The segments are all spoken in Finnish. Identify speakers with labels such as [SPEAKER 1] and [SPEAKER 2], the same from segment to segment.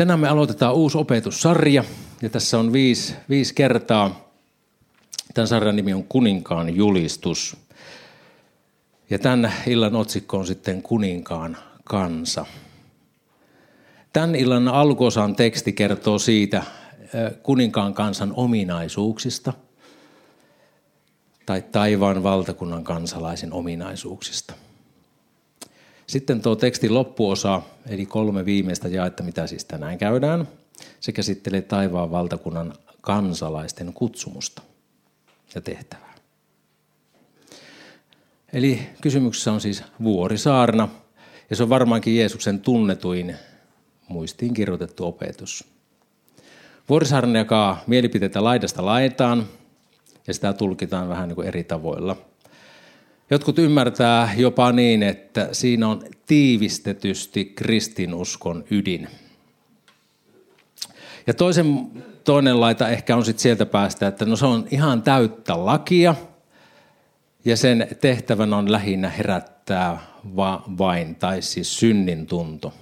[SPEAKER 1] Tänään me aloitetaan uusi opetussarja ja tässä on viisi, viisi kertaa. Tämän sarjan nimi on Kuninkaan julistus. Ja tämän illan otsikko on sitten Kuninkaan kansa. Tämän illan alkuosan teksti kertoo siitä kuninkaan kansan ominaisuuksista tai taivaan valtakunnan kansalaisen ominaisuuksista. Sitten tuo tekstin loppuosa, eli kolme viimeistä jaetta, mitä siis tänään käydään, se käsittelee taivaan valtakunnan kansalaisten kutsumusta ja tehtävää. Eli kysymyksessä on siis vuorisaarna, ja se on varmaankin Jeesuksen tunnetuin muistiin kirjoitettu opetus. Vuorisaarna jakaa mielipiteitä laidasta laitaan, ja sitä tulkitaan vähän niin kuin eri tavoilla – Jotkut ymmärtää jopa niin, että siinä on tiivistetysti kristinuskon ydin. Ja toisen, toinen laita ehkä on sitten sieltä päästä, että no se on ihan täyttä lakia ja sen tehtävän on lähinnä herättää va- vain, tai siis synnin tunto.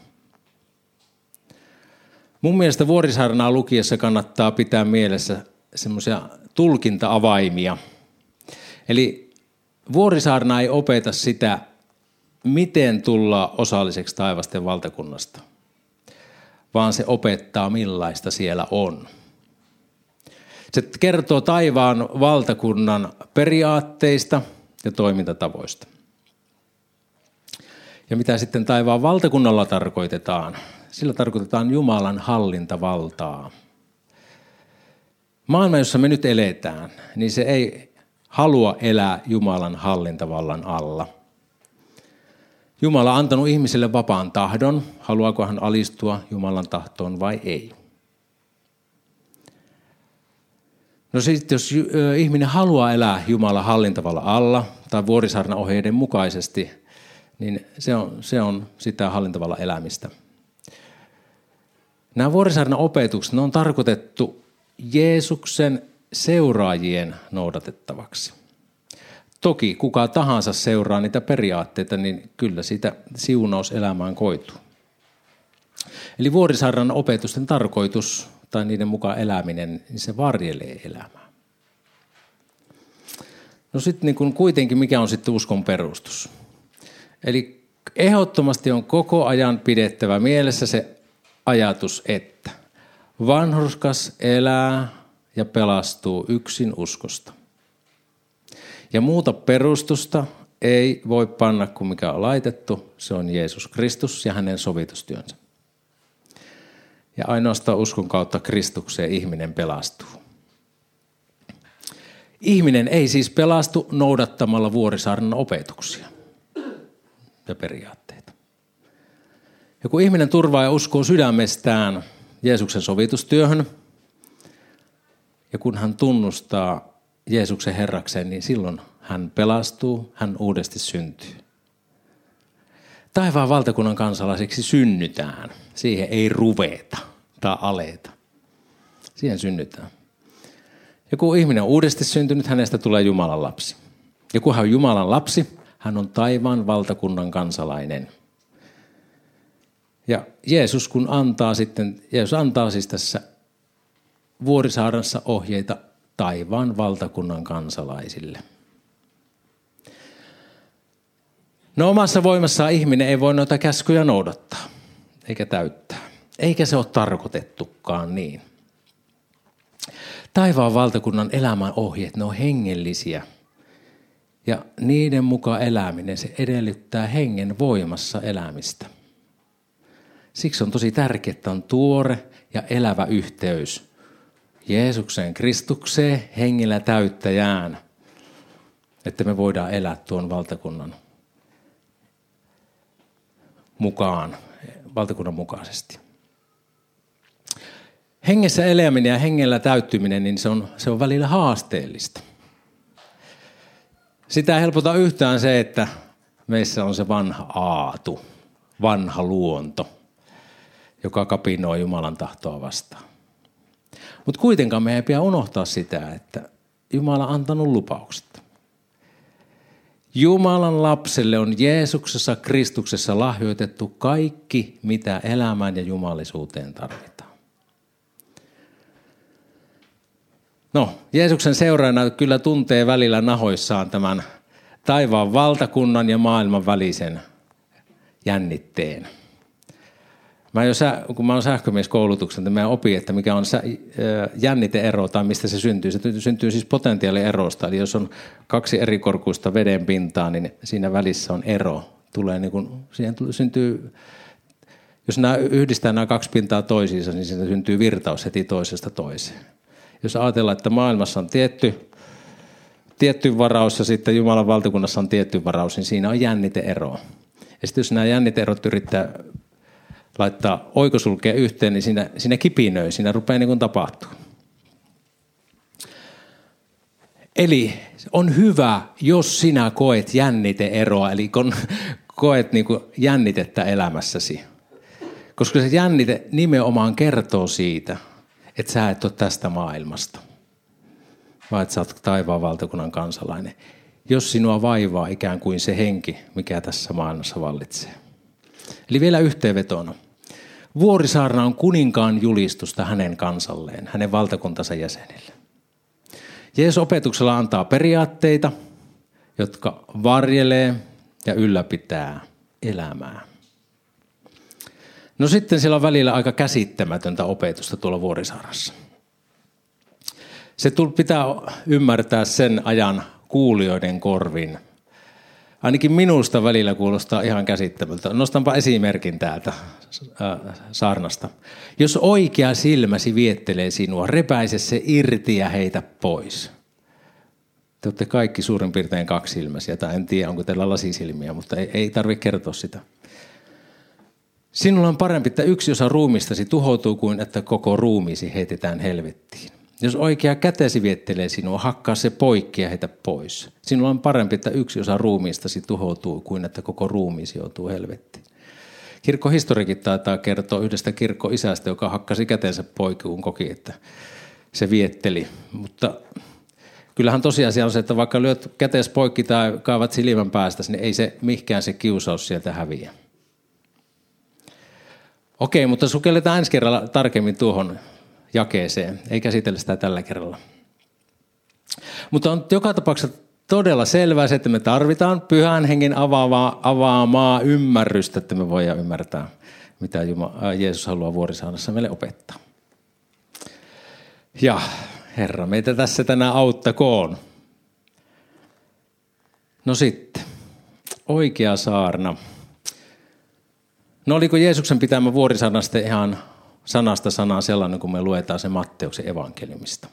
[SPEAKER 1] Mun mielestä Vuorisaarnaa lukiessa kannattaa pitää mielessä semmoisia tulkinta-avaimia. Eli Vuorisaarna ei opeta sitä, miten tulla osalliseksi taivasten valtakunnasta, vaan se opettaa millaista siellä on. Se kertoo taivaan valtakunnan periaatteista ja toimintatavoista. Ja mitä sitten taivaan valtakunnalla tarkoitetaan? Sillä tarkoitetaan Jumalan hallintavaltaa. Maailma, jossa me nyt eletään, niin se ei halua elää Jumalan hallintavallan alla. Jumala on antanut ihmiselle vapaan tahdon, haluaako hän alistua Jumalan tahtoon vai ei. No sitten jos ihminen haluaa elää Jumalan hallintavalla alla tai vuorisarna ohjeiden mukaisesti, niin se on, se on sitä hallintavalla elämistä. Nämä vuorisarna opetukset ne on tarkoitettu Jeesuksen seuraajien noudatettavaksi. Toki kuka tahansa seuraa niitä periaatteita, niin kyllä sitä siunaus elämään koituu. Eli vuorisaarnan opetusten tarkoitus tai niiden mukaan eläminen, niin se varjelee elämää. No sitten niin kun kuitenkin, mikä on sitten uskon perustus? Eli ehdottomasti on koko ajan pidettävä mielessä se ajatus, että vanhurskas elää ja pelastuu yksin uskosta. Ja muuta perustusta ei voi panna kuin mikä on laitettu, se on Jeesus Kristus ja hänen sovitustyönsä. Ja ainoastaan uskon kautta Kristukseen ihminen pelastuu. Ihminen ei siis pelastu noudattamalla vuorisaarnan opetuksia ja periaatteita. Ja kun ihminen turvaa ja uskoo sydämestään Jeesuksen sovitustyöhön – ja kun hän tunnustaa Jeesuksen Herrakseen, niin silloin hän pelastuu, hän uudesti syntyy. Taivaan valtakunnan kansalaisiksi synnytään. Siihen ei ruveta tai aleta. Siihen synnytään. Ja kun ihminen on uudesti syntynyt, hänestä tulee Jumalan lapsi. Ja kun hän on Jumalan lapsi, hän on taivaan valtakunnan kansalainen. Ja Jeesus kun antaa sitten, Jeesus antaa siis tässä Vuorisaarassa ohjeita taivaan valtakunnan kansalaisille. No omassa voimassaan ihminen ei voi noita käskyjä noudattaa, eikä täyttää. Eikä se ole tarkoitettukaan niin. Taivaan valtakunnan elämän ohjeet, ne on hengellisiä. Ja niiden mukaan eläminen, se edellyttää hengen voimassa elämistä. Siksi on tosi tärkeää, että on tuore ja elävä yhteys Jeesukseen, Kristukseen, hengillä täyttäjään, että me voidaan elää tuon valtakunnan mukaan, valtakunnan mukaisesti. Hengessä eläminen ja hengellä täyttyminen, niin se on, se on välillä haasteellista. Sitä ei helpota yhtään se, että meissä on se vanha aatu, vanha luonto, joka kapinoi Jumalan tahtoa vastaan. Mutta kuitenkaan me ei pidä unohtaa sitä, että Jumala on antanut lupaukset. Jumalan lapselle on Jeesuksessa Kristuksessa lahjoitettu kaikki, mitä elämään ja jumalisuuteen tarvitaan. No, Jeesuksen seuraajana kyllä tuntee välillä nahoissaan tämän taivaan valtakunnan ja maailman välisen jännitteen. Mä jo, kun mä oon sähkömieskoulutuksen, niin mä opin, että mikä on jänniteero tai mistä se syntyy. Se syntyy siis potentiaalierosta. Eli jos on kaksi eri korkuista veden pintaa, niin siinä välissä on ero. Tulee niin kuin, siihen syntyy, jos nämä yhdistää nämä kaksi pintaa toisiinsa, niin siinä syntyy virtaus heti toisesta toiseen. Jos ajatellaan, että maailmassa on tietty, tietty varaus ja sitten Jumalan valtakunnassa on tietty varaus, niin siinä on jänniteero. Ja sitten jos nämä jänniteerot yrittää laittaa oikosulkea yhteen, niin siinä, siinä kipinöi, siinä rupeaa niin tapahtuu. Eli on hyvä, jos sinä koet jänniteeroa, eli kun koet niin kuin jännitettä elämässäsi. Koska se jännite nimenomaan kertoo siitä, että sä et ole tästä maailmasta, vaan että sä oot taivaan valtakunnan kansalainen. Jos sinua vaivaa ikään kuin se henki, mikä tässä maailmassa vallitsee. Eli vielä yhteenvetona. Vuorisaarna on kuninkaan julistusta hänen kansalleen, hänen valtakuntansa jäsenille. Jeesus opetuksella antaa periaatteita, jotka varjelee ja ylläpitää elämää. No sitten siellä on välillä aika käsittämätöntä opetusta tuolla Vuorisaarassa. Se pitää ymmärtää sen ajan kuulijoiden korvin ainakin minusta välillä kuulostaa ihan käsittämältä. Nostanpa esimerkin täältä saarnasta. Jos oikea silmäsi viettelee sinua, repäise se irti ja heitä pois. Te olette kaikki suurin piirtein silmäsiä, tai en tiedä onko teillä lasisilmiä, mutta ei, ei tarvitse kertoa sitä. Sinulla on parempi, että yksi osa ruumistasi tuhoutuu kuin että koko ruumiisi heitetään helvettiin. Jos oikea kätesi viettelee sinua, hakkaa se poikki ja heitä pois. Sinulla on parempi, että yksi osa ruumiistasi tuhoutuu, kuin että koko ruumiisi joutuu helvettiin. Kirkkohistorikin taitaa kertoa yhdestä kirkkoisästä, joka hakkasi kätensä poikki, kun koki, että se vietteli. Mutta kyllähän tosiasia on se, että vaikka lyöt kätees poikki tai kaavat silmän päästä, niin ei se mihkään se kiusaus sieltä häviä. Okei, mutta sukelletaan ensi kerralla tarkemmin tuohon jakeeseen. Ei käsitellä sitä tällä kerralla. Mutta on joka tapauksessa todella selvää se, että me tarvitaan pyhän hengen avaamaa, avaamaa ymmärrystä, että me voidaan ymmärtää, mitä Jumala, Jeesus haluaa vuorisaunassa meille opettaa. Ja Herra, meitä tässä tänään auttakoon. No sitten, oikea saarna. No oliko Jeesuksen pitämä vuorisaarna ihan sanasta sanaan sellainen, kun me luetaan se Matteuksen evankeliumista.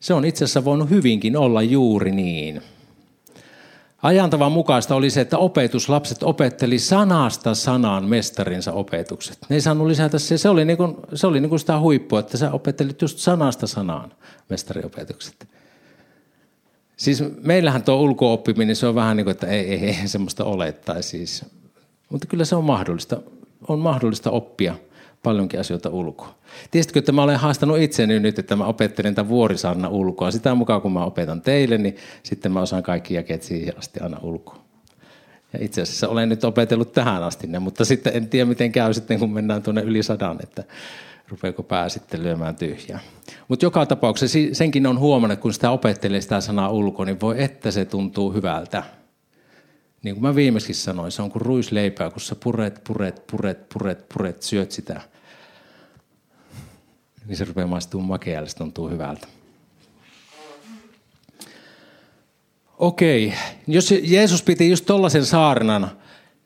[SPEAKER 1] Se on itse asiassa voinut hyvinkin olla juuri niin. Ajantavan mukaista oli se, että opetuslapset opetteli sanasta sanaan mestarinsa opetukset. Ne ei saanut lisätä se, se oli, niin kuin, se oli niin kuin sitä huippua, että sä opettelit just sanasta sanaan mestariopetukset. Siis meillähän tuo ulkooppiminen, se on vähän niin kuin, että ei, ei, ei semmoista ole. Tai siis, mutta kyllä se on mahdollista, on mahdollista oppia – paljonkin asioita ulkoa. Tiesitkö, että mä olen haastanut itseni nyt, että mä opettelen tämän vuorisanna ulkoa. Sitä mukaan, kun mä opetan teille, niin sitten mä osaan kaikki jakeet siihen asti aina ulkoa. Ja itse asiassa olen nyt opetellut tähän asti ne, mutta sitten en tiedä, miten käy sitten, kun mennään tuonne yli sadan, että rupeako pää sitten lyömään tyhjää. Mutta joka tapauksessa senkin on huomannut, kun sitä opettelee sitä sanaa ulkoa, niin voi että se tuntuu hyvältä. Niin kuin mä viimeksi sanoin, se on kuin ruisleipää, kun sä puret, puret, puret, puret, puret, syöt sitä – niin se rupeaa maistumaan makealle, se tuntuu hyvältä. Okei, jos Jeesus piti just tollaisen saarnan,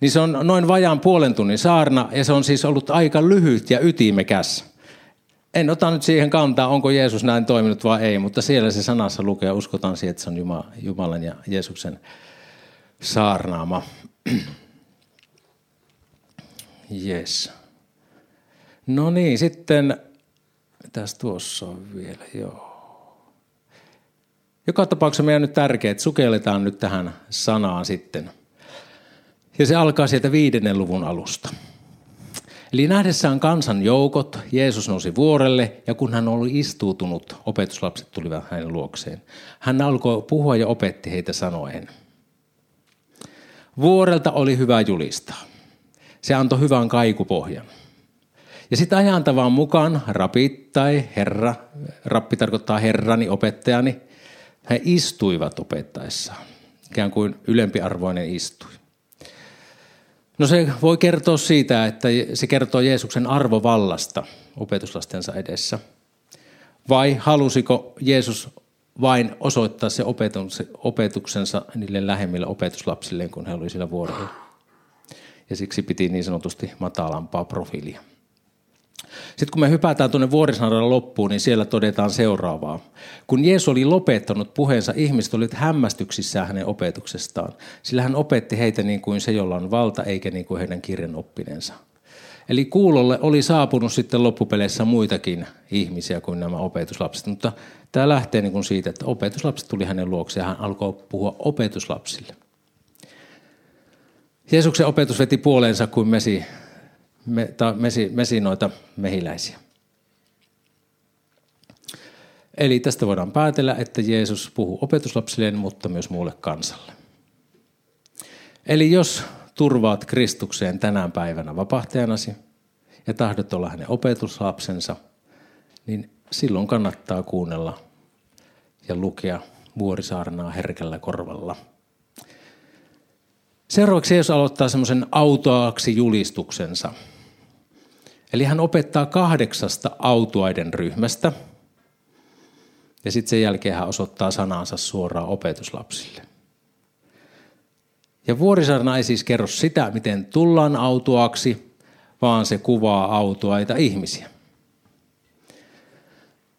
[SPEAKER 1] niin se on noin vajaan puolen tunnin saarna ja se on siis ollut aika lyhyt ja ytimekäs. En ota nyt siihen kantaa, onko Jeesus näin toiminut vai ei, mutta siellä se sanassa lukee, uskotaan siihen, että se on Jumalan ja Jeesuksen saarnaama. Yes. No niin, sitten Mitäs tuossa on vielä? Joo. Joka tapauksessa meidän on nyt tärkeää, että sukelletaan nyt tähän sanaan sitten. Ja se alkaa sieltä viidennen luvun alusta. Eli nähdessään kansan joukot, Jeesus nousi vuorelle ja kun hän oli istuutunut, opetuslapset tulivat hänen luokseen. Hän alkoi puhua ja opetti heitä sanoen. Vuorelta oli hyvä julistaa. Se antoi hyvän kaikupohjan. Ja sitten ajantavan mukaan rapit tai herra, rappi tarkoittaa herrani, opettajani, he istuivat opettaessaan. Ikään kuin ylempiarvoinen istui. No se voi kertoa siitä, että se kertoo Jeesuksen arvovallasta opetuslastensa edessä. Vai halusiko Jeesus vain osoittaa se opetuksensa niille lähemmille opetuslapsille, kun he olivat sillä vuorolla. Ja siksi piti niin sanotusti matalampaa profiilia. Sitten kun me hypätään tuonne vuorisaaren loppuun, niin siellä todetaan seuraavaa. Kun Jeesus oli lopettanut puheensa, ihmiset olivat hämmästyksissään hänen opetuksestaan. Sillä hän opetti heitä niin kuin se, jolla on valta, eikä niin kuin heidän kirjan oppinensa. Eli kuulolle oli saapunut sitten loppupeleissä muitakin ihmisiä kuin nämä opetuslapset. Mutta tämä lähtee niin kuin siitä, että opetuslapset tuli hänen luokseen ja hän alkoi puhua opetuslapsille. Jeesuksen opetus veti puoleensa kuin mesi me, ta, mesi, mesinoita mehiläisiä. Eli tästä voidaan päätellä, että Jeesus puhuu opetuslapsilleen, mutta myös muulle kansalle. Eli jos turvaat Kristukseen tänään päivänä vapahtajanasi ja tahdot olla hänen opetuslapsensa, niin silloin kannattaa kuunnella ja lukea vuorisaarnaa herkällä korvalla. Seuraavaksi Jeesus aloittaa semmoisen autoaksi julistuksensa – Eli hän opettaa kahdeksasta autuaiden ryhmästä ja sitten sen jälkeen hän osoittaa sanansa suoraan opetuslapsille. Ja vuorisarna ei siis kerro sitä, miten tullaan autuaksi, vaan se kuvaa autuaita ihmisiä.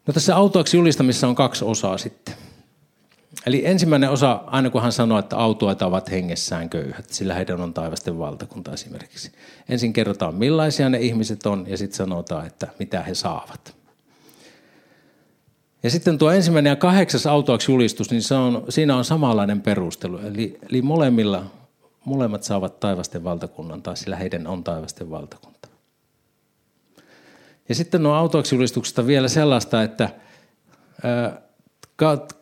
[SPEAKER 1] No tässä autuaksi julistamissa on kaksi osaa sitten. Eli ensimmäinen osa, aina kun hän sanoo, että autoita ovat hengessään köyhät, sillä heidän on taivasten valtakunta esimerkiksi. Ensin kerrotaan, millaisia ne ihmiset on, ja sitten sanotaan, että mitä he saavat. Ja sitten tuo ensimmäinen ja kahdeksas autoaksi julistus, niin se on, siinä on samanlainen perustelu. Eli, eli molemmilla, molemmat saavat taivasten valtakunnan, tai sillä heidän on taivasten valtakunta. Ja sitten nuo autoaksi julistuksesta vielä sellaista, että... Ää,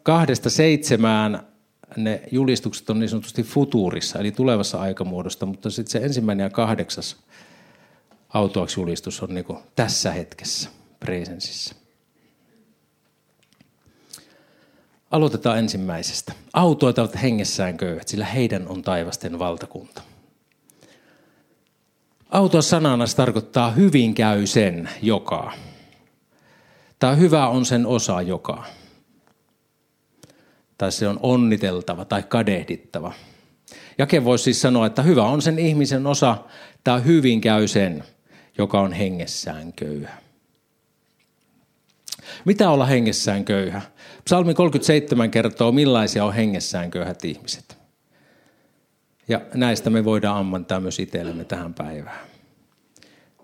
[SPEAKER 1] kahdesta seitsemään ne julistukset on niin sanotusti futuurissa, eli tulevassa aikamuodosta, mutta sitten se ensimmäinen ja kahdeksas autoaksi julistus on niin tässä hetkessä, presensissä. Aloitetaan ensimmäisestä. Autoita ovat hengessään köyhät, sillä heidän on taivasten valtakunta. Autoa sanana se tarkoittaa hyvin käy sen joka. Tämä hyvä on sen osa joka tai se on onniteltava tai kadehdittava. Jake voisi siis sanoa, että hyvä on sen ihmisen osa, tai hyvin käy sen, joka on hengessään köyhä. Mitä olla hengessään köyhä? Psalmi 37 kertoo, millaisia on hengessään köyhät ihmiset. Ja näistä me voidaan ammantaa myös itsellemme tähän päivään.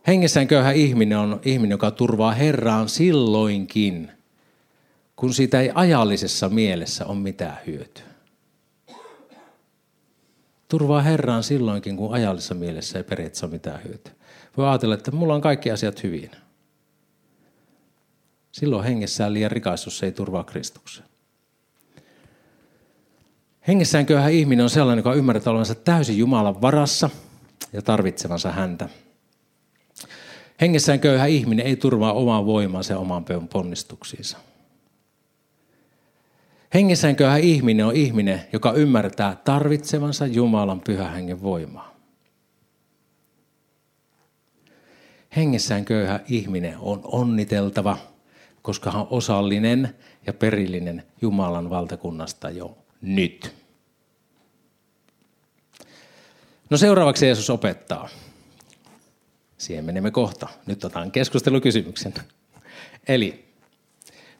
[SPEAKER 1] Hengessään köyhä ihminen on ihminen, joka turvaa Herraan silloinkin, kun siitä ei ajallisessa mielessä ole mitään hyötyä. Turvaa Herraan silloinkin, kun ajallisessa mielessä ei periaatteessa ole mitään hyötyä. Voi ajatella, että mulla on kaikki asiat hyvin. Silloin hengessään liian se ei turvaa Kristukseen. Hengessään köyhä ihminen on sellainen, joka ymmärtää olevansa täysin Jumalan varassa ja tarvitsevansa häntä. Hengessään köyhä ihminen ei turvaa omaa voimaansa ja omaan ponnistuksiinsa. Hengessään köyhä ihminen on ihminen, joka ymmärtää tarvitsevansa Jumalan pyhän hengen voimaa. Hengessään köyhä ihminen on onniteltava, koska hän on osallinen ja perillinen Jumalan valtakunnasta jo nyt. No seuraavaksi Jeesus opettaa. Siihen menemme kohta. Nyt otan keskustelukysymyksen. Eli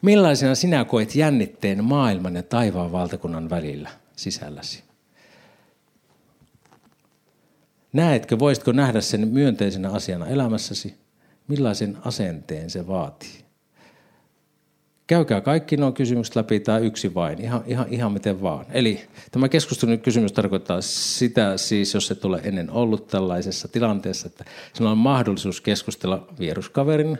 [SPEAKER 1] Millaisena sinä koet jännitteen maailman ja taivaan valtakunnan välillä sisälläsi? Näetkö, voisitko nähdä sen myönteisenä asiana elämässäsi? Millaisen asenteen se vaatii? Käykää kaikki nuo kysymykset läpi tai yksi vain, ihan, ihan, ihan miten vaan. Eli tämä keskustelun kysymys tarkoittaa sitä siis, jos et ole ennen ollut tällaisessa tilanteessa, että sinulla on mahdollisuus keskustella vieruskaverin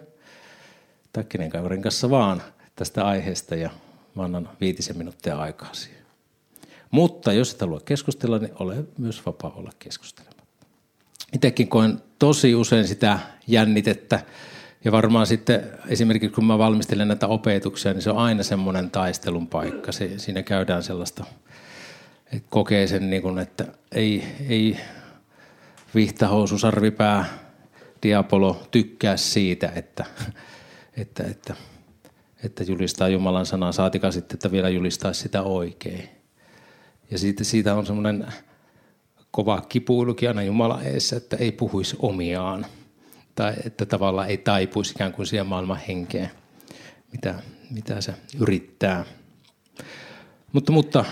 [SPEAKER 1] tai kenen kanssa vaan – tästä aiheesta ja mä annan viitisen minuuttia aikaa siihen. Mutta jos et halua keskustella, niin ole myös vapaa olla keskustelematta. Itsekin koen tosi usein sitä jännitettä. Ja varmaan sitten esimerkiksi kun mä valmistelen näitä opetuksia, niin se on aina semmoinen taistelun paikka. Se, siinä käydään sellaista, että kokee sen, niin kuin, että ei, ei vihtahousu, sarvipää, diapolo tykkää siitä, että, että, että, että julistaa Jumalan sanaa, saatika sitten, että vielä julistaa sitä oikein. Ja siitä, siitä on semmoinen kova kipuilukin aina Jumala eessä, että ei puhuisi omiaan. Tai että tavallaan ei taipuisi ikään kuin siihen maailman henkeen, mitä, mitä se yrittää. Mutta, mutta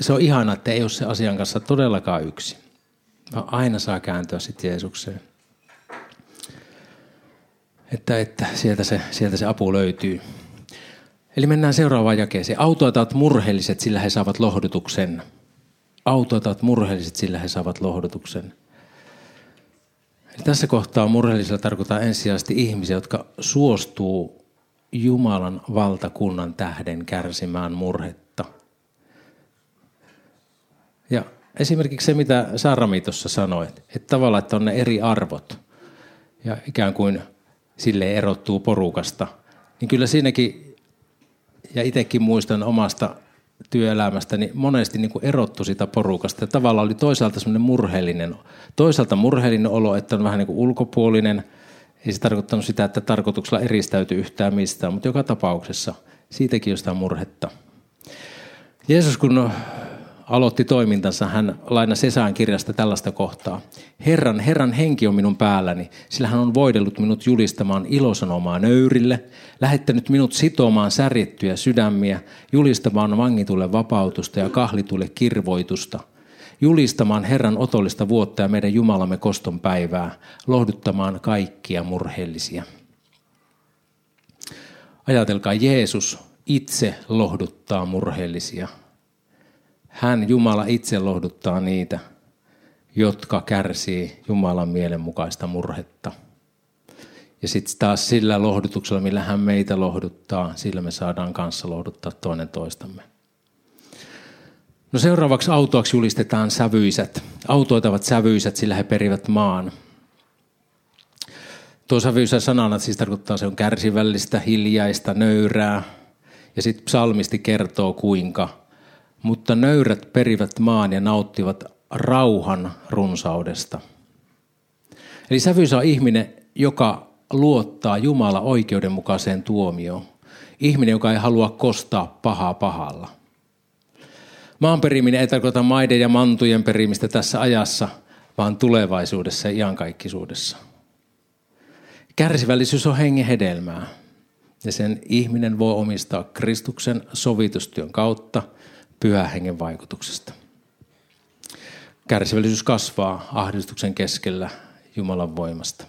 [SPEAKER 1] se on ihana, että ei ole se asian kanssa todellakaan yksi. Aina saa kääntyä sitten Jeesukseen. Että, että sieltä, se, sieltä se apu löytyy. Eli mennään seuraavaan jakeeseen. Autoitat murheelliset, sillä he saavat lohdutuksen. Autoitat murheelliset, sillä he saavat lohdutuksen. Eli tässä kohtaa murheellisella tarkoittaa ensisijaisesti ihmisiä, jotka suostuu Jumalan valtakunnan tähden kärsimään murhetta. Ja esimerkiksi se, mitä Sarami tuossa sanoi, että tavallaan, että on ne eri arvot ja ikään kuin sille erottuu porukasta, niin kyllä siinäkin, ja itsekin muistan omasta työelämästä, niin monesti niin erottu sitä porukasta. Ja tavallaan oli toisaalta semmoinen murheellinen, toisaalta murheellinen olo, että on vähän niin kuin ulkopuolinen. Ei se tarkoittanut sitä, että tarkoituksella eristäytyy yhtään mistään, mutta joka tapauksessa siitäkin jostain murhetta. Jeesus kun aloitti toimintansa, hän lainasi Esään kirjasta tällaista kohtaa. Herran, Herran henki on minun päälläni, sillä hän on voidellut minut julistamaan ilosanomaa nöyrille, lähettänyt minut sitomaan särjettyjä sydämiä, julistamaan vangitulle vapautusta ja kahlitulle kirvoitusta, julistamaan Herran otollista vuotta ja meidän Jumalamme koston päivää, lohduttamaan kaikkia murheellisia. Ajatelkaa, Jeesus itse lohduttaa murheellisia – hän, Jumala, itse lohduttaa niitä, jotka kärsii Jumalan mielenmukaista murhetta. Ja sitten taas sillä lohdutuksella, millä hän meitä lohduttaa, sillä me saadaan kanssa lohduttaa toinen toistamme. No seuraavaksi autoaksi julistetaan sävyisät. Autoitavat sävyisät, sillä he perivät maan. Tuo sävyisä sanana siis tarkoittaa, se on kärsivällistä, hiljaista, nöyrää. Ja sitten psalmisti kertoo, kuinka – mutta nöyrät perivät maan ja nauttivat rauhan runsaudesta. Eli sävyisä on ihminen, joka luottaa Jumala oikeudenmukaiseen tuomioon. Ihminen, joka ei halua kostaa pahaa pahalla. Maan periminen ei tarkoita maiden ja mantujen perimistä tässä ajassa, vaan tulevaisuudessa ja iankaikkisuudessa. Kärsivällisyys on hengen hedelmää, ja sen ihminen voi omistaa Kristuksen sovitustyön kautta – pyhän hengen vaikutuksesta. Kärsivällisyys kasvaa ahdistuksen keskellä Jumalan voimasta.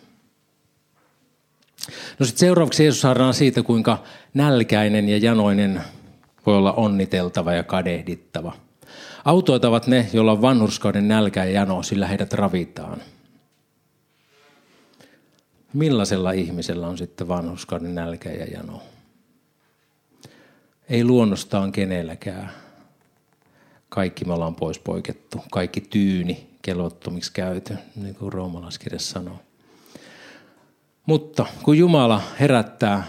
[SPEAKER 1] No sitten seuraavaksi Jeesus saadaan siitä, kuinka nälkäinen ja janoinen voi olla onniteltava ja kadehdittava. Autoitavat ne, joilla on vanhurskauden nälkä ja jano, sillä heidät ravitaan. Millaisella ihmisellä on sitten vanhurskauden nälkä ja jano? Ei luonnostaan kenelläkään kaikki me ollaan pois poikettu. Kaikki tyyni kelvottomiksi käyty, niin kuin roomalaiskirja sanoo. Mutta kun Jumala herättää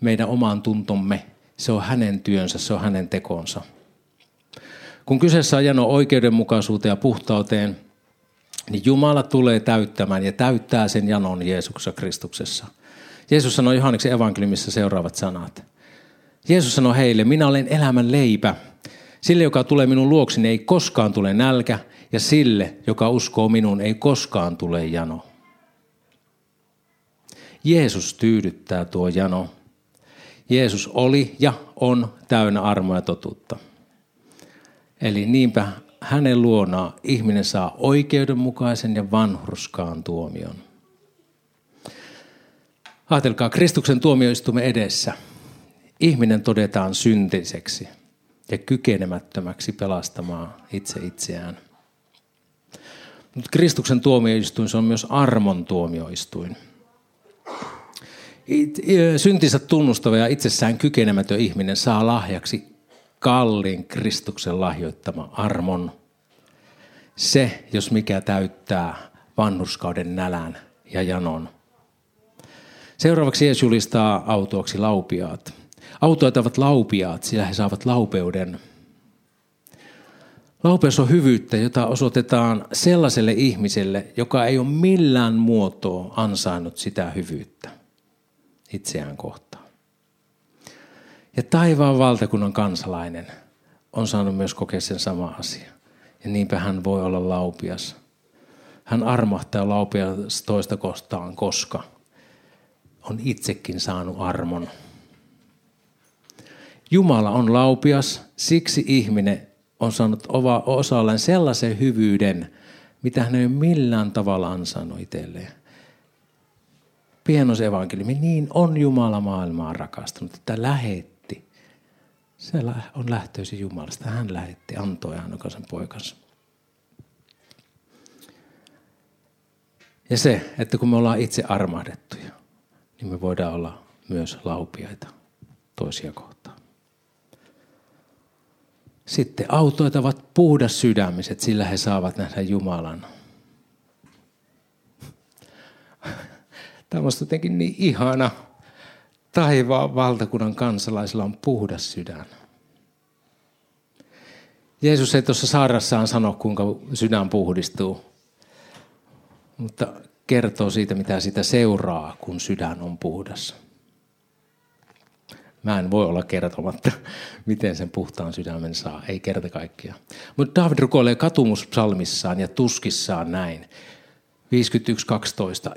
[SPEAKER 1] meidän omaan tuntomme, se on hänen työnsä, se on hänen tekonsa. Kun kyseessä on jano oikeudenmukaisuuteen ja puhtauteen, niin Jumala tulee täyttämään ja täyttää sen janon Jeesuksessa Kristuksessa. Jeesus sanoi Johanneksen evankeliumissa seuraavat sanat. Jeesus sanoi heille, minä olen elämän leipä. Sille, joka tulee minun luokseni, ei koskaan tule nälkä, ja sille, joka uskoo minun, ei koskaan tule jano. Jeesus tyydyttää tuo jano. Jeesus oli ja on täynnä armoa ja totuutta. Eli niinpä hänen luonaan ihminen saa oikeudenmukaisen ja vanhurskaan tuomion. Ajatelkaa, Kristuksen tuomioistumme edessä. Ihminen todetaan syntiseksi – ja kykenemättömäksi pelastamaan itse itseään. Mutta Kristuksen tuomioistuin se on myös armon tuomioistuin. Syntinsä tunnustava ja itsessään kykenemätön ihminen saa lahjaksi kalliin Kristuksen lahjoittama armon. Se, jos mikä täyttää vannuskauden nälän ja janon. Seuraavaksi Jeesus julistaa autoaksi laupiaat. Autoit ovat laupiaat, sillä he saavat laupeuden. Laupeus on hyvyyttä, jota osoitetaan sellaiselle ihmiselle, joka ei ole millään muotoa ansainnut sitä hyvyyttä itseään kohtaan. Ja taivaan valtakunnan kansalainen on saanut myös kokea sen sama asia. Ja niinpä hän voi olla laupias. Hän armahtaa laupias toista kohtaan, koska on itsekin saanut armon. Jumala on laupias, siksi ihminen on saanut osalleen sellaisen hyvyyden, mitä hän ei millään tavalla ansainnut itselleen. Pienos evankeliumi, niin on Jumala maailmaa rakastanut, että lähetti. Se on lähtöisin Jumalasta. Hän lähetti, antoi ainokaisen poikansa. Ja se, että kun me ollaan itse armahdettuja, niin me voidaan olla myös laupiaita toisia kohtaan. Sitten autoit ovat puhdas sydämiset, sillä he saavat nähdä Jumalan. Tämä on jotenkin niin ihana. Taivaan valtakunnan kansalaisilla on puhdas sydän. Jeesus ei tuossa sairassaan sano, kuinka sydän puhdistuu, mutta kertoo siitä, mitä sitä seuraa, kun sydän on puhdas. Mä en voi olla kertomatta, miten sen puhtaan sydämen saa. Ei kerta kaikkiaan. Mutta David rukoilee katumuspsalmissaan ja tuskissaan näin. 51.12.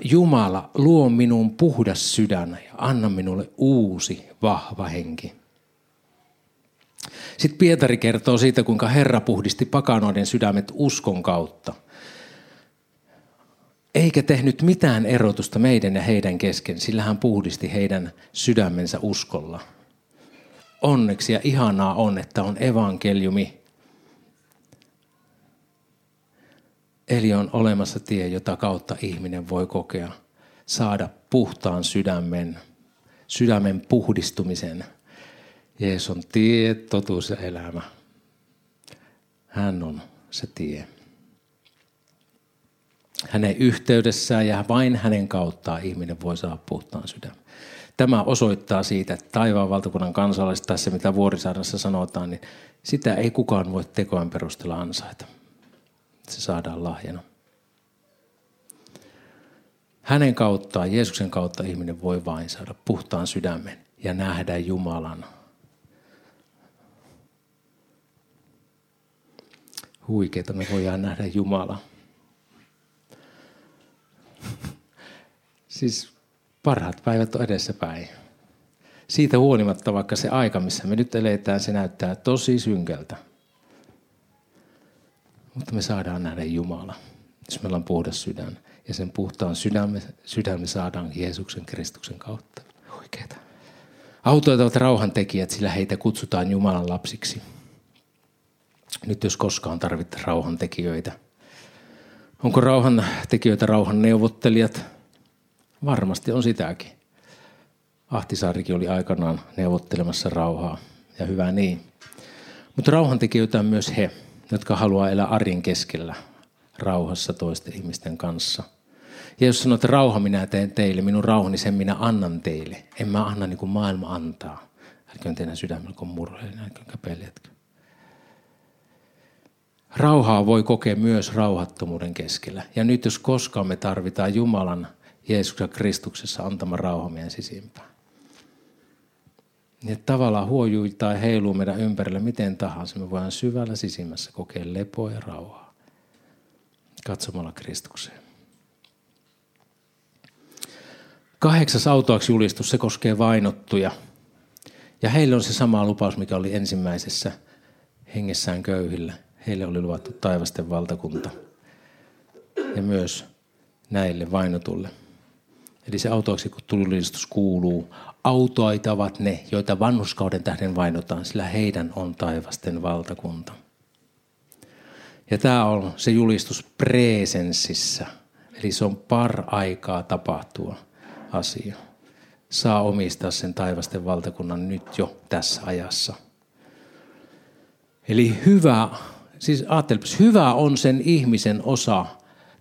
[SPEAKER 1] Jumala, luo minun puhdas sydän ja anna minulle uusi, vahva henki. Sitten Pietari kertoo siitä, kuinka Herra puhdisti pakanoiden sydämet uskon kautta. Eikä tehnyt mitään erotusta meidän ja heidän kesken, sillä hän puhdisti heidän sydämensä uskolla – onneksi ja ihanaa on, että on evankeliumi. Eli on olemassa tie, jota kautta ihminen voi kokea, saada puhtaan sydämen, sydämen puhdistumisen. Jeesus on tie, totuus ja elämä. Hän on se tie. Hänen yhteydessään ja vain hänen kauttaan ihminen voi saada puhtaan sydämen tämä osoittaa siitä, että taivaan valtakunnan kansalaiset, tai se mitä Vuorisaarassa sanotaan, niin sitä ei kukaan voi tekojen perusteella ansaita. Se saadaan lahjana. Hänen kauttaan, Jeesuksen kautta ihminen voi vain saada puhtaan sydämen ja nähdä Jumalan. Huikeeta me voidaan nähdä Jumala. siis parhaat päivät on edessäpäin. Siitä huolimatta, vaikka se aika, missä me nyt eletään, se näyttää tosi synkältä. Mutta me saadaan nähdä Jumala, jos meillä on puhdas sydän. Ja sen puhtaan sydämme, sydämme saadaan Jeesuksen Kristuksen kautta. Oikeeta. Autoit ovat rauhantekijät, sillä heitä kutsutaan Jumalan lapsiksi. Nyt jos koskaan tarvitaan rauhantekijöitä. Onko rauhantekijöitä rauhan neuvottelijat? Varmasti on sitäkin. Ahtisaarikin oli aikanaan neuvottelemassa rauhaa, ja hyvä niin. Mutta rauhantekijöitä on myös he, jotka haluaa elää arjen keskellä rauhassa toisten ihmisten kanssa. Ja jos sanoo, että rauha minä teen teille, minun rauhani sen minä annan teille. En mä anna niin kuin maailma antaa. Älköön teidän sydämellä kun murheellinen, älköön käpeletkö. Rauhaa voi kokea myös rauhattomuuden keskellä. Ja nyt jos koskaan me tarvitaan Jumalan Jeesuksen Kristuksessa antama rauha meidän sisimpään. Niin että tavallaan huojuu tai heiluu meidän ympärillä miten tahansa. Me voidaan syvällä sisimmässä kokea lepoa ja rauhaa katsomalla Kristukseen. Kahdeksas autoaksi julistus, se koskee vainottuja. Ja heille on se sama lupaus, mikä oli ensimmäisessä hengessään köyhillä. Heille oli luvattu taivasten valtakunta. Ja myös näille vainotulle. Eli se autoaksi kun tulilistus kuuluu, autoitavat ne, joita vanhuskauden tähden vainotaan, sillä heidän on taivasten valtakunta. Ja tämä on se julistus presenssissä, eli se on par aikaa tapahtua asia. Saa omistaa sen taivasten valtakunnan nyt jo tässä ajassa. Eli hyvä, siis hyvä on sen ihmisen osa,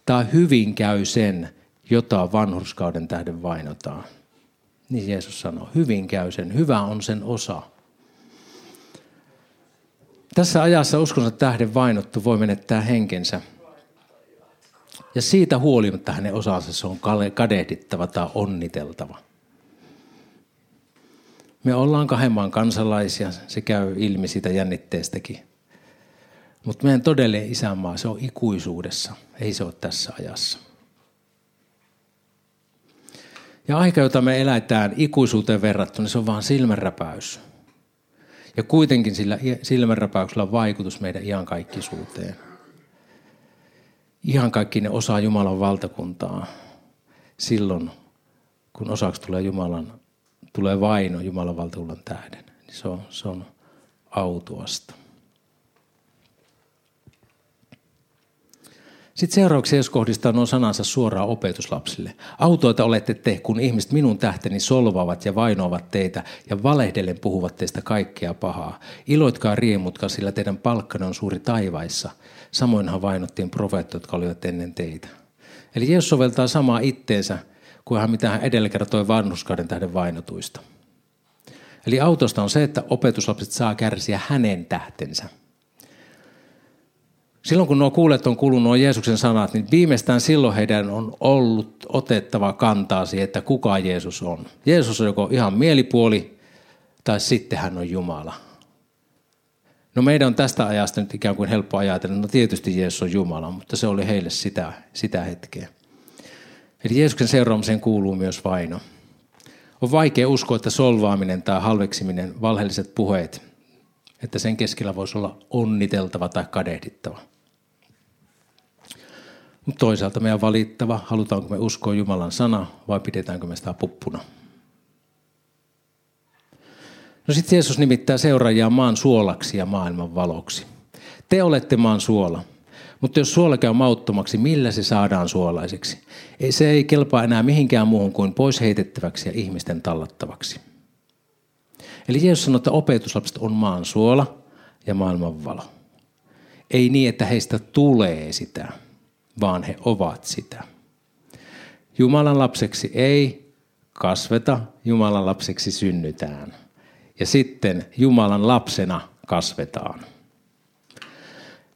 [SPEAKER 1] tai hyvin käy sen, jota vanhurskauden tähden vainotaan. Niin Jeesus sanoo, hyvin käy sen, hyvä on sen osa. Tässä ajassa uskonsa tähden vainottu voi menettää henkensä. Ja siitä huolimatta hänen osansa se on kadehdittava tai onniteltava. Me ollaan kahden kansalaisia, se käy ilmi siitä jännitteestäkin. Mutta meidän todellinen isänmaa, se on ikuisuudessa, ei se ole tässä ajassa. Ja aika, jota me elätään ikuisuuteen verrattuna, se on vain silmänräpäys. Ja kuitenkin sillä silmänräpäyksellä on vaikutus meidän iankaikkisuuteen. Ne osaa Jumalan valtakuntaa silloin, kun osaksi tulee Jumalan, tulee vaino Jumalan valtakunnan tähden. Niin se on, se on autuasta. Sitten seuraavaksi Jeesus kohdistaa nuo sanansa suoraan opetuslapsille. Autoita olette te, kun ihmiset minun tähteni solvaavat ja vainoavat teitä ja valehdellen puhuvat teistä kaikkea pahaa. Iloitkaa riemutkaa, sillä teidän palkkanne on suuri taivaissa. Samoinhan vainottiin profeettat, jotka olivat ennen teitä. Eli Jeesus soveltaa samaa itteensä kuin hän mitä hän edellä kertoi vanhuskauden tähden vainotuista. Eli autosta on se, että opetuslapset saa kärsiä hänen tähtensä – Silloin kun nuo kuulet on kuullut nuo Jeesuksen sanat, niin viimeistään silloin heidän on ollut otettava kantaa siihen, että kuka Jeesus on. Jeesus on joko ihan mielipuoli tai sitten hän on Jumala. No meidän on tästä ajasta nyt ikään kuin helppo ajatella, no tietysti Jeesus on Jumala, mutta se oli heille sitä, sitä hetkeä. Eli Jeesuksen seuraamiseen kuuluu myös vaino. On vaikea uskoa, että solvaaminen tai halveksiminen, valheelliset puheet, että sen keskellä voisi olla onniteltava tai kadehdittava. Mutta toisaalta meidän valittava, halutaanko me uskoa Jumalan sana vai pidetäänkö me sitä puppuna. No sitten Jeesus nimittää seuraajia maan suolaksi ja maailman valoksi. Te olette maan suola. Mutta jos suola käy mauttomaksi, millä se saadaan suolaiseksi? Ei, se ei kelpaa enää mihinkään muuhun kuin pois heitettäväksi ja ihmisten tallattavaksi. Eli Jeesus sanoo, että opetuslapset on maan suola ja maailman valo. Ei niin, että heistä tulee sitä, vaan he ovat sitä. Jumalan lapseksi ei kasveta, Jumalan lapseksi synnytään. Ja sitten Jumalan lapsena kasvetaan.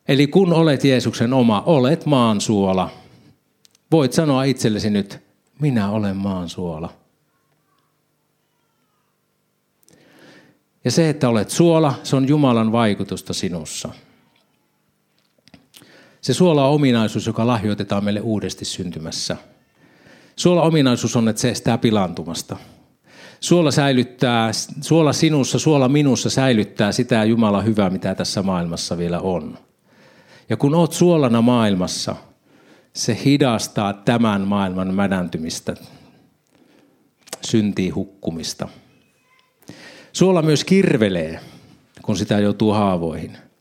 [SPEAKER 1] Eli kun olet Jeesuksen oma, olet maan suola. Voit sanoa itsellesi nyt, minä olen maan suola. Ja se, että olet suola, se on Jumalan vaikutusta sinussa. Se suola ominaisuus, joka lahjoitetaan meille uudesti syntymässä. Suola ominaisuus on, että se estää pilantumasta. Suola, säilyttää, suola sinussa, suola minussa säilyttää sitä Jumala hyvää, mitä tässä maailmassa vielä on. Ja kun oot suolana maailmassa, se hidastaa tämän maailman mädäntymistä, syntiin hukkumista. Suola myös kirvelee, kun sitä joutuu haavoihin –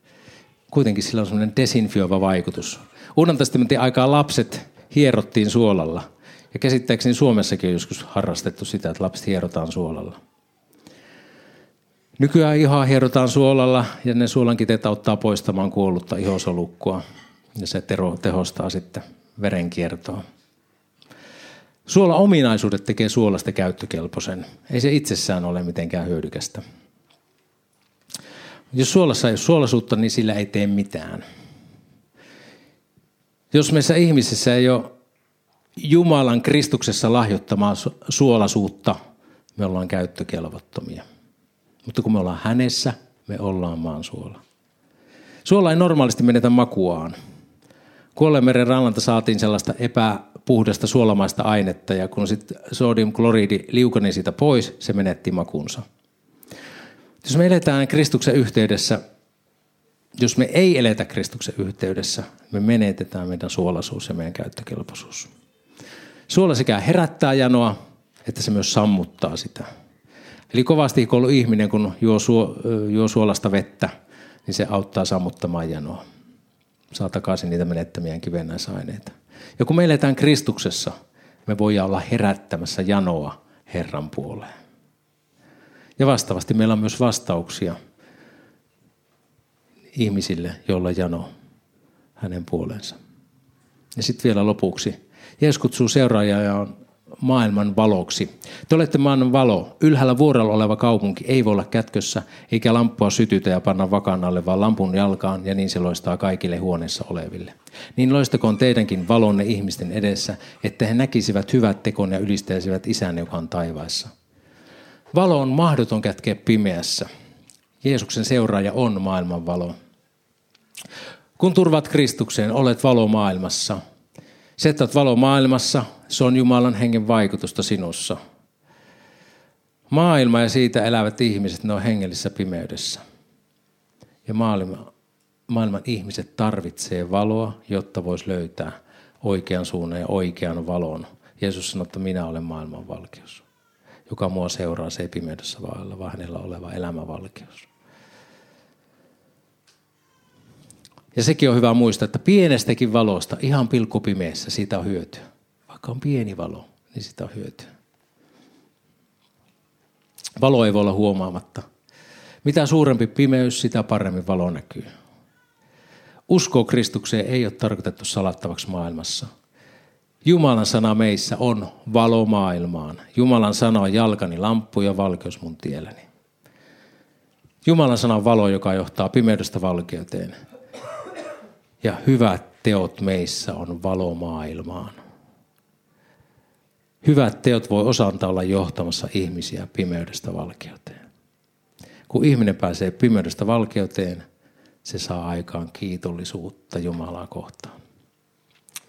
[SPEAKER 1] kuitenkin sillä on semmoinen desinfioiva vaikutus. Uuden testamentin aikaa lapset hierottiin suolalla. Ja käsittääkseni Suomessakin on joskus harrastettu sitä, että lapset hierotaan suolalla. Nykyään ihoa hierotaan suolalla ja ne suolankiteet auttaa poistamaan kuollutta ihosolukkua. Ja se tehostaa sitten verenkiertoa. Suola ominaisuudet tekee suolasta käyttökelpoisen. Ei se itsessään ole mitenkään hyödykästä. Jos suolassa ei ole suolasuutta, niin sillä ei tee mitään. Jos meissä ihmisissä ei ole Jumalan Kristuksessa lahjoittamaa suolasuutta, me ollaan käyttökelvottomia. Mutta kun me ollaan hänessä, me ollaan maan suola. Suola ei normaalisti menetä makuaan. Kuollemeren rannalta saatiin sellaista epäpuhdasta suolamaista ainetta ja kun sitten sodiumkloriidi liukani siitä pois, se menetti makunsa. Jos me eletään Kristuksen yhteydessä, jos me ei eletä Kristuksen yhteydessä, me menetetään meidän suolaisuus ja meidän käyttökelpoisuus. Suola sekä herättää janoa, että se myös sammuttaa sitä. Eli kovasti kun ihminen, kun juo, suo, juo suolasta vettä, niin se auttaa sammuttamaan janoa. Saa takaisin niitä menettämien kivennäisaineita. Ja kun me eletään Kristuksessa, me voidaan olla herättämässä janoa Herran puoleen. Ja vastaavasti meillä on myös vastauksia ihmisille, joilla jano hänen puolensa. Ja sitten vielä lopuksi. Jeesus kutsuu seuraajaa maailman valoksi. Te olette maailman valo. Ylhäällä vuorella oleva kaupunki ei voi olla kätkössä, eikä lamppua sytytä ja panna vakan alle, vaan lampun jalkaan, ja niin se loistaa kaikille huoneessa oleville. Niin loistakoon teidänkin valonne ihmisten edessä, että he näkisivät hyvät tekon ja ylistäisivät isän, joka on taivaissa. Valo on mahdoton kätkeä pimeässä. Jeesuksen seuraaja on maailman valo. Kun turvat Kristukseen, olet valo maailmassa. Se, että olet valo maailmassa, se on Jumalan hengen vaikutusta sinussa. Maailma ja siitä elävät ihmiset, ne on hengellisessä pimeydessä. Ja maailma, maailman ihmiset tarvitsee valoa, jotta voisi löytää oikean suunnan ja oikean valon. Jeesus sanoi, että minä olen maailman valkeus. Joka mua seuraa, se ei pimeydessä vailla, vaan hänellä oleva elämävalkeus. Ja sekin on hyvä muistaa, että pienestäkin valosta, ihan pilkkupimeessä, siitä on hyötyä. Vaikka on pieni valo, niin sitä on hyötyä. Valo ei voi olla huomaamatta. Mitä suurempi pimeys, sitä paremmin valo näkyy. Usko Kristukseen ei ole tarkoitettu salattavaksi maailmassa. Jumalan sana meissä on valo maailmaan. Jumalan sana on jalkani lamppu ja valkeus mun tielläni. Jumalan sana on valo, joka johtaa pimeydestä valkeuteen ja hyvät teot meissä on valo maailmaan. Hyvät teot voi osanta olla johtamassa ihmisiä pimeydestä valkeuteen. Kun ihminen pääsee pimeydestä valkeuteen, se saa aikaan kiitollisuutta Jumalaa kohtaan.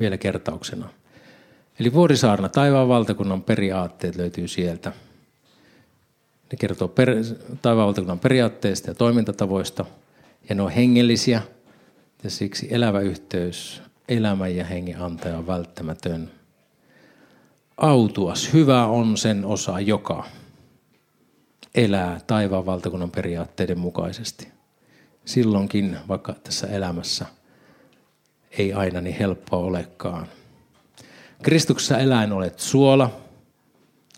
[SPEAKER 1] Vielä kertauksena. Eli Vuorisaarna, taivaan valtakunnan periaatteet löytyy sieltä. Ne kertoo per, taivaan valtakunnan periaatteista ja toimintatavoista, ja ne on hengellisiä, ja siksi elävä yhteys elämän ja hengen antaja on välttämätön. Autuas, hyvä on sen osa, joka elää taivaan valtakunnan periaatteiden mukaisesti. Silloinkin, vaikka tässä elämässä ei aina niin helppoa olekaan. Kristuksessa eläin olet suola,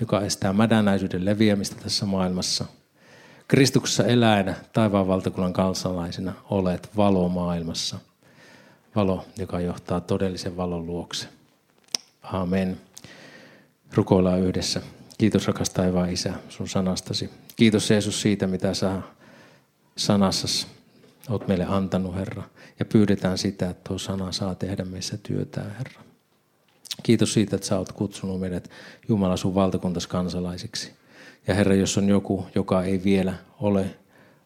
[SPEAKER 1] joka estää mädänäisyyden leviämistä tässä maailmassa – Kristuksessa eläinä taivaan valtakunnan kansalaisina olet valo maailmassa. Valo, joka johtaa todellisen valon luokse. Amen. Rukoillaan yhdessä. Kiitos rakas taivaan Isä sun sanastasi. Kiitos Jeesus siitä, mitä sä sanassasi oot meille antanut, Herra. Ja pyydetään sitä, että tuo sana saa tehdä meissä työtään, Herra. Kiitos siitä, että sä oot kutsunut meidät Jumala sun valtakuntas kansalaisiksi. Ja Herra, jos on joku, joka ei vielä ole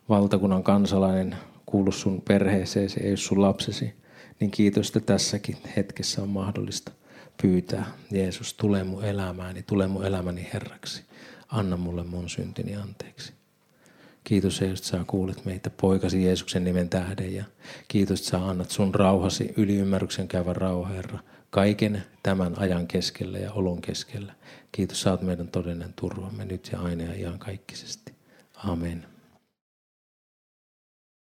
[SPEAKER 1] valtakunnan kansalainen, kuulu sun perheeseen, ei ole sun lapsesi, niin kiitos, että tässäkin hetkessä on mahdollista pyytää. Jeesus, tule mun elämääni, tule mun elämäni Herraksi. Anna mulle mun syntini anteeksi. Kiitos Jeesus, että sä kuulet meitä poikasi Jeesuksen nimen tähden ja kiitos, että sä annat sun rauhasi yliymmärryksen käyvän rauha, Herra, kaiken tämän ajan keskellä ja olon keskellä. Kiitos, saat meidän todellinen turvamme nyt ja aina ja ihan kaikkisesti. Amen.